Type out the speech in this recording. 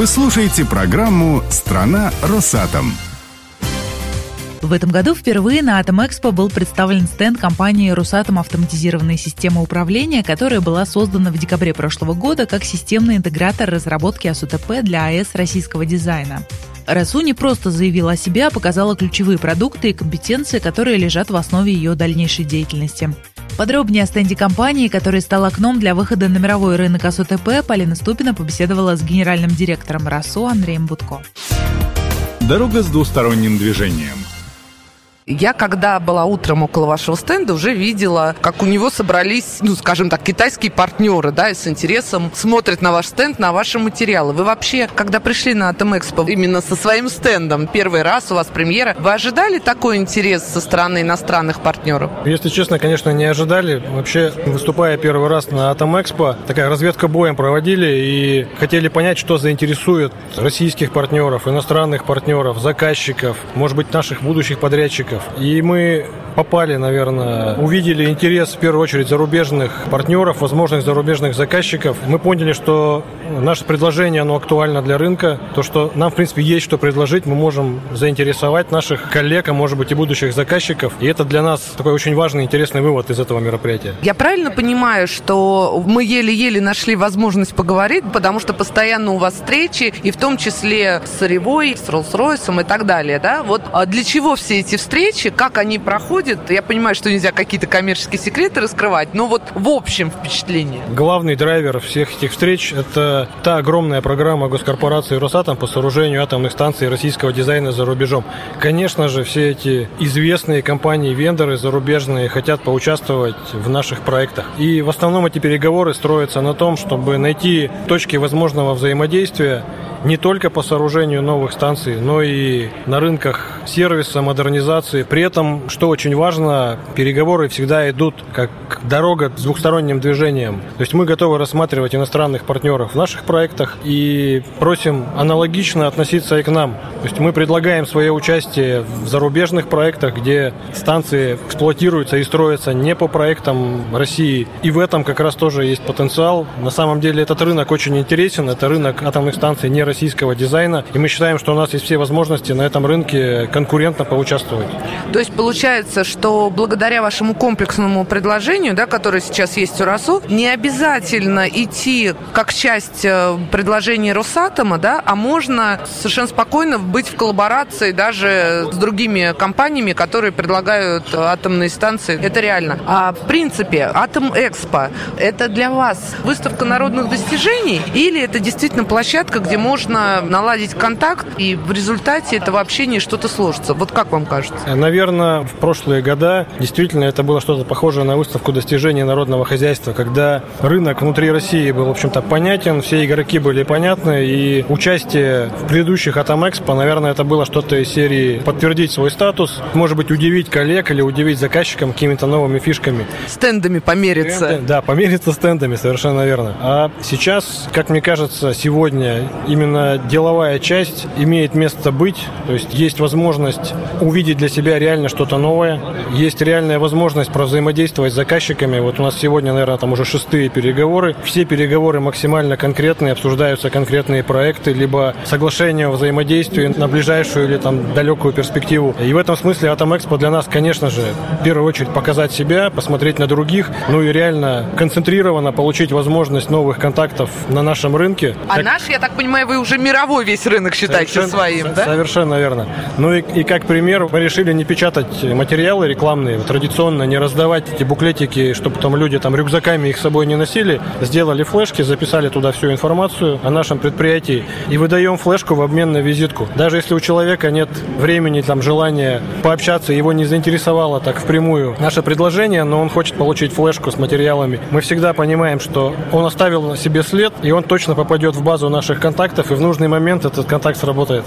Вы слушаете программу «Страна Росатом». В этом году впервые на Атом-Экспо был представлен стенд компании «Росатом. Автоматизированные системы управления», которая была создана в декабре прошлого года как системный интегратор разработки АСУТП для АЭС российского дизайна. РСУ не просто заявила о себе, а показала ключевые продукты и компетенции, которые лежат в основе ее дальнейшей деятельности. Подробнее о стенде компании, который стал окном для выхода на мировой рынок АСУТП, Полина Ступина побеседовала с генеральным директором РАСУ Андреем Будко. Дорога с двусторонним движением – я, когда была утром около вашего стенда, уже видела, как у него собрались, ну, скажем так, китайские партнеры, да, и с интересом смотрят на ваш стенд, на ваши материалы. Вы вообще, когда пришли на Expo именно со своим стендом, первый раз у вас премьера, вы ожидали такой интерес со стороны иностранных партнеров? Если честно, конечно, не ожидали. Вообще, выступая первый раз на Expo, такая разведка боем проводили и хотели понять, что заинтересует российских партнеров, иностранных партнеров, заказчиков, может быть, наших будущих подрядчиков. И мы попали, наверное, увидели интерес в первую очередь зарубежных партнеров, возможных зарубежных заказчиков. Мы поняли, что наше предложение, оно актуально для рынка. То, что нам, в принципе, есть что предложить, мы можем заинтересовать наших коллег, а может быть и будущих заказчиков. И это для нас такой очень важный, интересный вывод из этого мероприятия. Я правильно понимаю, что мы еле-еле нашли возможность поговорить, потому что постоянно у вас встречи, и в том числе с Ревой, с Роллс-Ройсом и так далее, да? Вот а для чего все эти встречи, как они проходят? Я понимаю, что нельзя какие-то коммерческие секреты раскрывать, но вот в общем впечатление. Главный драйвер всех этих встреч – это та огромная программа госкорпорации «Росатом» по сооружению атомных станций российского дизайна за рубежом. Конечно же, все эти известные компании-вендоры зарубежные хотят поучаствовать в наших проектах. И в основном эти переговоры строятся на том, чтобы найти точки возможного взаимодействия не только по сооружению новых станций, но и на рынках сервиса, модернизации. При этом, что очень важно, переговоры всегда идут как дорога с двухсторонним движением. То есть мы готовы рассматривать иностранных партнеров в наших проектах и просим аналогично относиться и к нам. То есть мы предлагаем свое участие в зарубежных проектах, где станции эксплуатируются и строятся не по проектам России. И в этом как раз тоже есть потенциал. На самом деле этот рынок очень интересен. Это рынок атомных станций не российского дизайна. И мы считаем, что у нас есть все возможности на этом рынке конкурентно поучаствовать. То есть получается, что благодаря вашему комплексному предложению, да, которое сейчас есть у РАСУ, не обязательно идти как часть э, предложения Росатома, да, а можно совершенно спокойно быть в коллаборации даже с другими компаниями, которые предлагают атомные станции. Это реально. А в принципе, Атом Экспо – это для вас выставка народных достижений или это действительно площадка, где можно можно наладить контакт, и в результате этого общения что-то сложится. Вот как вам кажется? Наверное, в прошлые года действительно это было что-то похожее на выставку достижений народного хозяйства, когда рынок внутри России был, в общем-то, понятен, все игроки были понятны, и участие в предыдущих Атомэкспо, наверное, это было что-то из серии подтвердить свой статус, может быть, удивить коллег или удивить заказчикам какими-то новыми фишками. Стендами помериться. Стенды, да, помериться стендами, совершенно верно. А сейчас, как мне кажется, сегодня именно именно деловая часть имеет место быть, то есть есть возможность увидеть для себя реально что-то новое, есть реальная возможность взаимодействовать с заказчиками. Вот у нас сегодня, наверное, там уже шестые переговоры. Все переговоры максимально конкретные, обсуждаются конкретные проекты, либо соглашения о взаимодействии на ближайшую или там далекую перспективу. И в этом смысле Атом Экспо для нас, конечно же, в первую очередь показать себя, посмотреть на других, ну и реально концентрированно получить возможность новых контактов на нашем рынке. А как... наш, я так понимаю, вы уже мировой весь рынок считаете совершенно, своим, да? Совершенно верно. Ну и, и как пример, мы решили не печатать материалы рекламные, традиционно не раздавать эти буклетики, чтобы там люди там рюкзаками их с собой не носили. Сделали флешки, записали туда всю информацию о нашем предприятии и выдаем флешку в обмен на визитку. Даже если у человека нет времени, там, желания пообщаться, его не заинтересовало так впрямую наше предложение, но он хочет получить флешку с материалами, мы всегда понимаем, что он оставил на себе след, и он точно попадет в базу наших контактов, и в нужный момент этот контакт сработает.